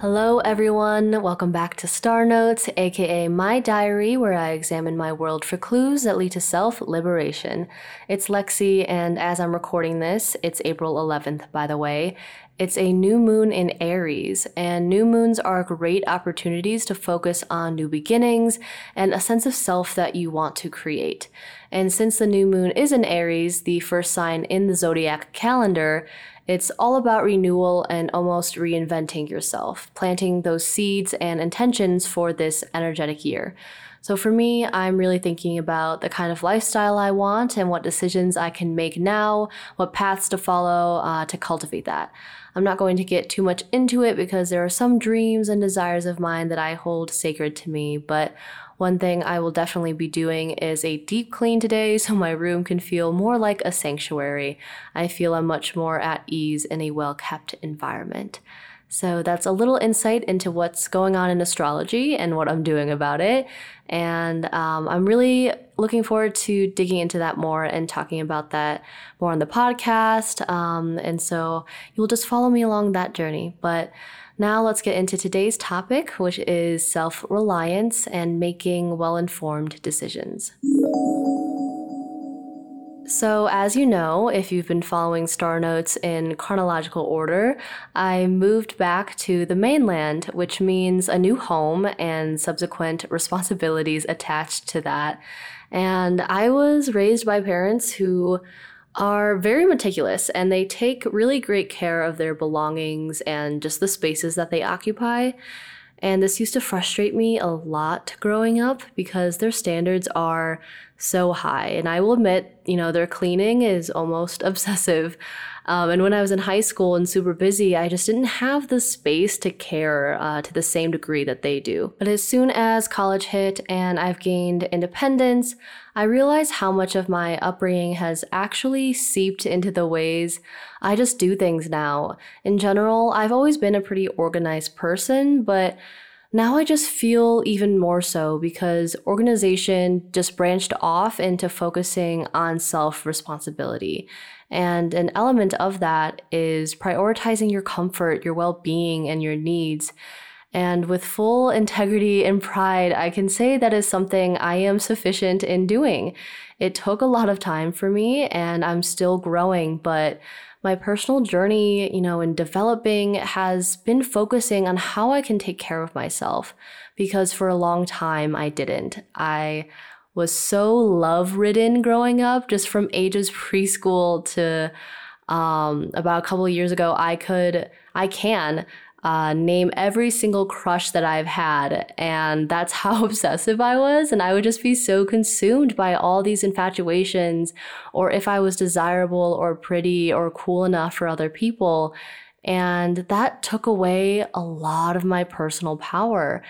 Hello, everyone. Welcome back to Star Notes, aka my diary, where I examine my world for clues that lead to self liberation. It's Lexi, and as I'm recording this, it's April 11th, by the way. It's a new moon in Aries, and new moons are great opportunities to focus on new beginnings and a sense of self that you want to create. And since the new moon is in Aries, the first sign in the zodiac calendar, it's all about renewal and almost reinventing yourself, planting those seeds and intentions for this energetic year. So for me, I'm really thinking about the kind of lifestyle I want and what decisions I can make now, what paths to follow uh, to cultivate that. I'm not going to get too much into it because there are some dreams and desires of mine that I hold sacred to me, but one thing I will definitely be doing is a deep clean today so my room can feel more like a sanctuary. I feel I'm much more at ease in a well kept environment. So that's a little insight into what's going on in astrology and what I'm doing about it. And um, I'm really looking forward to digging into that more and talking about that more on the podcast. Um, and so you'll just follow me along that journey. But now let's get into today's topic, which is self reliance and making well informed decisions. So, as you know, if you've been following Star Notes in chronological order, I moved back to the mainland, which means a new home and subsequent responsibilities attached to that. And I was raised by parents who are very meticulous and they take really great care of their belongings and just the spaces that they occupy. And this used to frustrate me a lot growing up because their standards are so high. And I will admit, you know, their cleaning is almost obsessive. Um, and when I was in high school and super busy, I just didn't have the space to care uh, to the same degree that they do. But as soon as college hit and I've gained independence, I realized how much of my upbringing has actually seeped into the ways I just do things now. In general, I've always been a pretty organized person, but now I just feel even more so because organization just branched off into focusing on self responsibility. And an element of that is prioritizing your comfort, your well being, and your needs. And with full integrity and pride, I can say that is something I am sufficient in doing. It took a lot of time for me and I'm still growing, but my personal journey, you know, in developing has been focusing on how I can take care of myself because for a long time I didn't. I was so love ridden growing up, just from ages preschool to um, about a couple years ago. I could, I can uh, name every single crush that I've had. And that's how obsessive I was. And I would just be so consumed by all these infatuations, or if I was desirable or pretty or cool enough for other people. And that took away a lot of my personal power.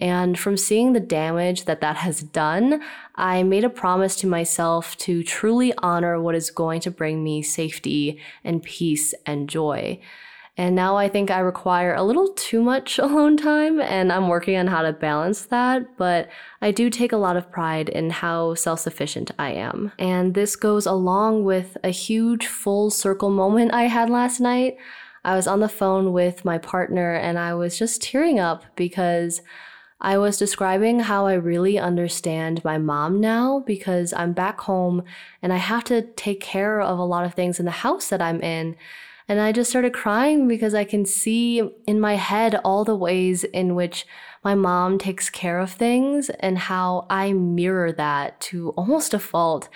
And from seeing the damage that that has done, I made a promise to myself to truly honor what is going to bring me safety and peace and joy. And now I think I require a little too much alone time, and I'm working on how to balance that. But I do take a lot of pride in how self sufficient I am. And this goes along with a huge full circle moment I had last night. I was on the phone with my partner, and I was just tearing up because. I was describing how I really understand my mom now because I'm back home and I have to take care of a lot of things in the house that I'm in. And I just started crying because I can see in my head all the ways in which my mom takes care of things and how I mirror that to almost a fault.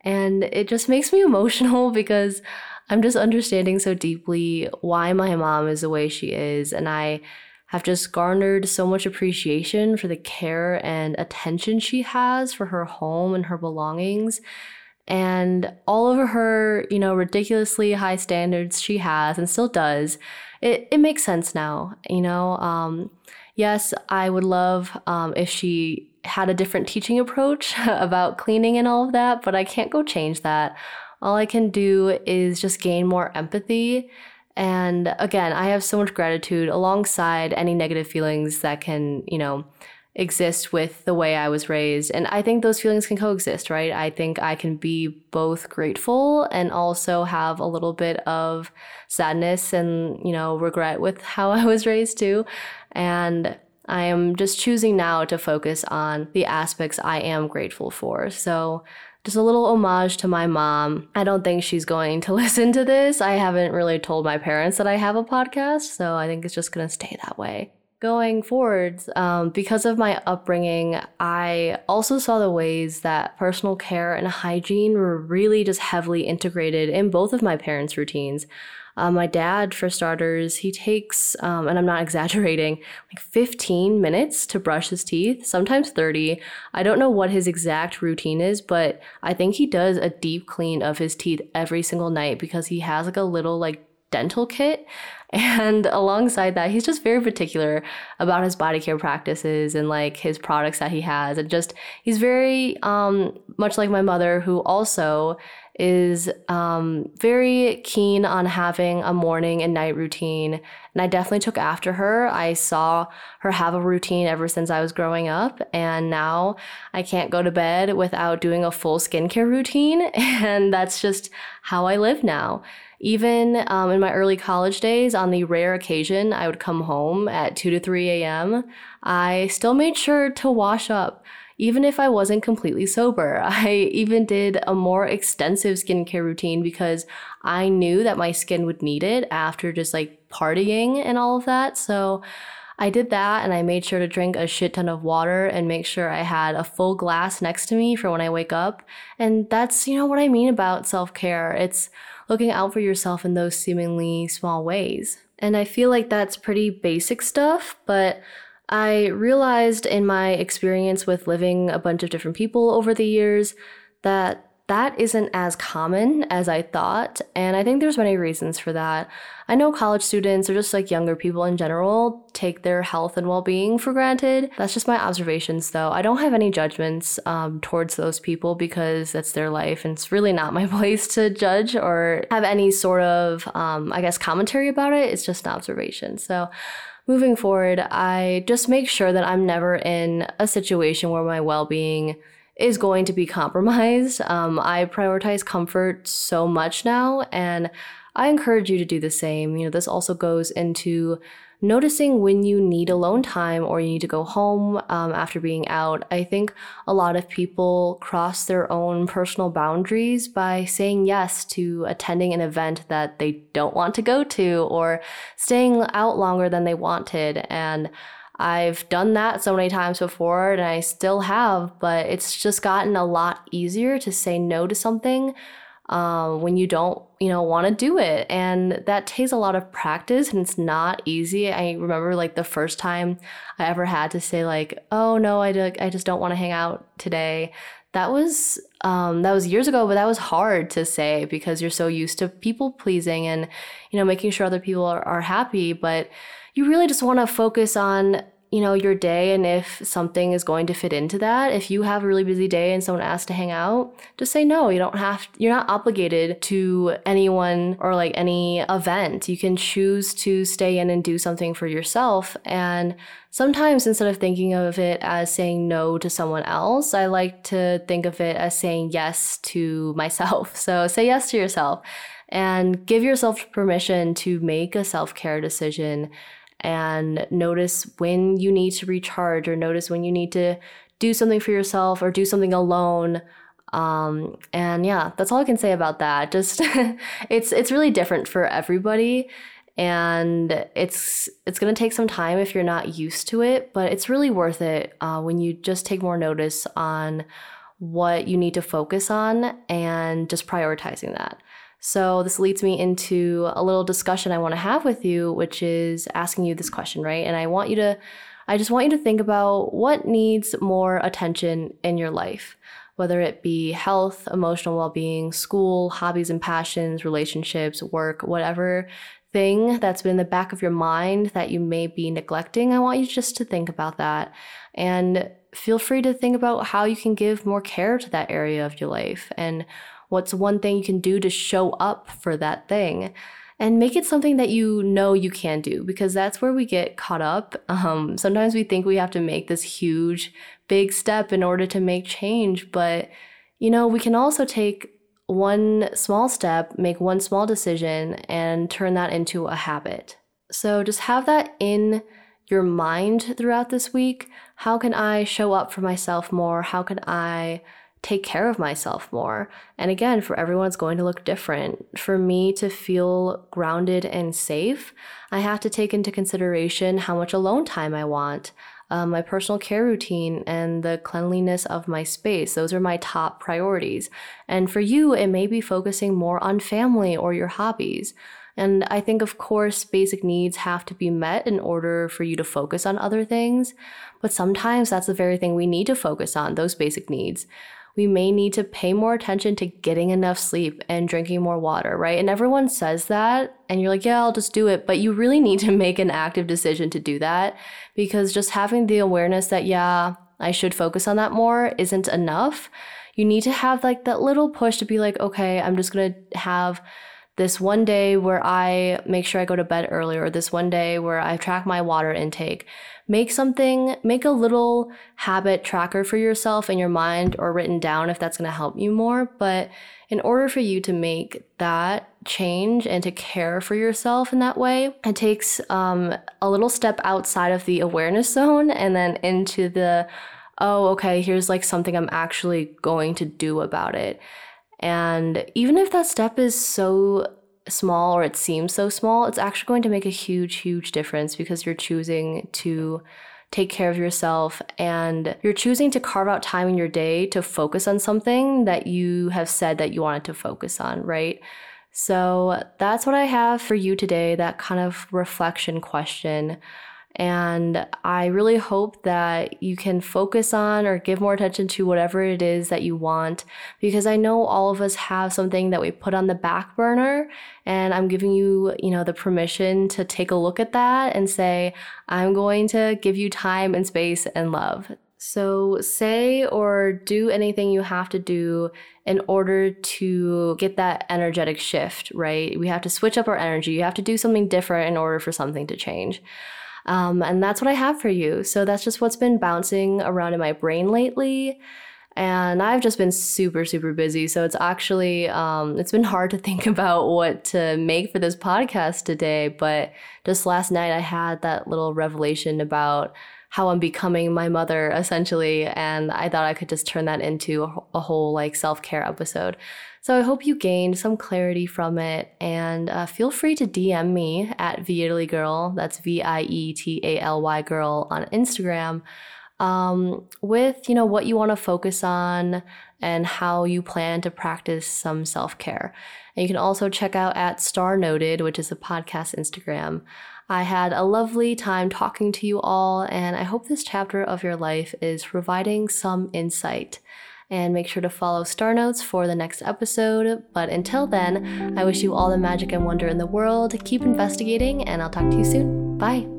And it just makes me emotional because I'm just understanding so deeply why my mom is the way she is. And I have just garnered so much appreciation for the care and attention she has for her home and her belongings and all of her, you know, ridiculously high standards she has and still does, it, it makes sense now, you know. Um, yes, I would love um, if she had a different teaching approach about cleaning and all of that, but I can't go change that. All I can do is just gain more empathy. And again, I have so much gratitude alongside any negative feelings that can, you know, exist with the way I was raised. And I think those feelings can coexist, right? I think I can be both grateful and also have a little bit of sadness and, you know, regret with how I was raised too. And I am just choosing now to focus on the aspects I am grateful for. So, just a little homage to my mom. I don't think she's going to listen to this. I haven't really told my parents that I have a podcast, so I think it's just going to stay that way going forwards, um, because of my upbringing, I also saw the ways that personal care and hygiene were really just heavily integrated in both of my parents' routines. Uh, my dad, for starters, he takes, um, and I'm not exaggerating, like 15 minutes to brush his teeth, sometimes 30. I don't know what his exact routine is, but I think he does a deep clean of his teeth every single night because he has like a little like dental kit. And alongside that, he's just very particular about his body care practices and like his products that he has. And just, he's very um, much like my mother, who also is um, very keen on having a morning and night routine. And I definitely took after her. I saw her have a routine ever since I was growing up. And now I can't go to bed without doing a full skincare routine. And that's just how I live now. Even um, in my early college days, on the rare occasion I would come home at 2 to 3 a.m., I still made sure to wash up. Even if I wasn't completely sober, I even did a more extensive skincare routine because I knew that my skin would need it after just like partying and all of that. So I did that and I made sure to drink a shit ton of water and make sure I had a full glass next to me for when I wake up. And that's, you know, what I mean about self care. It's looking out for yourself in those seemingly small ways. And I feel like that's pretty basic stuff, but I realized in my experience with living a bunch of different people over the years that that isn't as common as I thought, and I think there's many reasons for that. I know college students or just like younger people in general take their health and well-being for granted. That's just my observations though. I don't have any judgments um, towards those people because that's their life and it's really not my place to judge or have any sort of, um, I guess, commentary about it. It's just an observation. So moving forward, I just make sure that I'm never in a situation where my well-being is going to be compromised. Um, I prioritize comfort so much now, and I encourage you to do the same. You know, this also goes into noticing when you need alone time or you need to go home um, after being out. I think a lot of people cross their own personal boundaries by saying yes to attending an event that they don't want to go to or staying out longer than they wanted. And I've done that so many times before and I still have, but it's just gotten a lot easier to say no to something um, when you don't, you know, want to do it. And that takes a lot of practice and it's not easy. I remember like the first time I ever had to say like, oh no, I, do, I just don't want to hang out today. That was um, that was years ago, but that was hard to say because you're so used to people pleasing and you know making sure other people are, are happy. But you really just want to focus on you know your day and if something is going to fit into that. If you have a really busy day and someone asks to hang out just say no. You don't have you're not obligated to anyone or like any event. You can choose to stay in and do something for yourself. And sometimes instead of thinking of it as saying no to someone else i like to think of it as saying yes to myself. So say yes to yourself and give yourself permission to make a self-care decision and notice when you need to recharge or notice when you need to do something for yourself or do something alone. Um, and yeah that's all i can say about that. Just it's it's really different for everybody and it's it's going to take some time if you're not used to it but it's really worth it uh, when you just take more notice on what you need to focus on and just prioritizing that so, this leads me into a little discussion I want to have with you, which is asking you this question, right? And I want you to, I just want you to think about what needs more attention in your life, whether it be health, emotional well being, school, hobbies and passions, relationships, work, whatever thing that's been in the back of your mind that you may be neglecting. I want you just to think about that. And feel free to think about how you can give more care to that area of your life and What's one thing you can do to show up for that thing? and make it something that you know you can do because that's where we get caught up. Um, sometimes we think we have to make this huge, big step in order to make change, but you know, we can also take one small step, make one small decision, and turn that into a habit. So just have that in your mind throughout this week. How can I show up for myself more? How can I take care of myself more? And again, for everyone, it's going to look different. For me to feel grounded and safe, I have to take into consideration how much alone time I want. Um, my personal care routine and the cleanliness of my space. Those are my top priorities. And for you, it may be focusing more on family or your hobbies. And I think, of course, basic needs have to be met in order for you to focus on other things. But sometimes that's the very thing we need to focus on those basic needs. We may need to pay more attention to getting enough sleep and drinking more water, right? And everyone says that, and you're like, yeah, I'll just do it. But you really need to make an active decision to do that because just having the awareness that, yeah, I should focus on that more isn't enough. You need to have like that little push to be like, okay, I'm just gonna have this one day where I make sure I go to bed earlier, or this one day where I track my water intake. Make something, make a little habit tracker for yourself in your mind or written down if that's going to help you more. But in order for you to make that change and to care for yourself in that way, it takes um, a little step outside of the awareness zone and then into the, oh, okay, here's like something I'm actually going to do about it. And even if that step is so small or it seems so small, it's actually going to make a huge, huge difference because you're choosing to take care of yourself and you're choosing to carve out time in your day to focus on something that you have said that you wanted to focus on, right? So that's what I have for you today, that kind of reflection question. And I really hope that you can focus on or give more attention to whatever it is that you want, because I know all of us have something that we put on the back burner. And I'm giving you, you know, the permission to take a look at that and say, I'm going to give you time and space and love. So, say or do anything you have to do in order to get that energetic shift, right? We have to switch up our energy. You have to do something different in order for something to change. Um, and that's what I have for you. So that's just what's been bouncing around in my brain lately. And I've just been super, super busy. So it's actually, um, it's been hard to think about what to make for this podcast today. But just last night, I had that little revelation about how I'm becoming my mother essentially. And I thought I could just turn that into a, whole like self care episode. So I hope you gained some clarity from it. And uh, feel free to DM me at Girl. That's V I E T A L Y Girl on Instagram. Um, with you know what you want to focus on and how you plan to practice some self care. And you can also check out at Star Noted, which is a podcast Instagram. I had a lovely time talking to you all, and I hope this chapter of your life is providing some insight. And make sure to follow Star Notes for the next episode. But until then, I wish you all the magic and wonder in the world. Keep investigating, and I'll talk to you soon. Bye.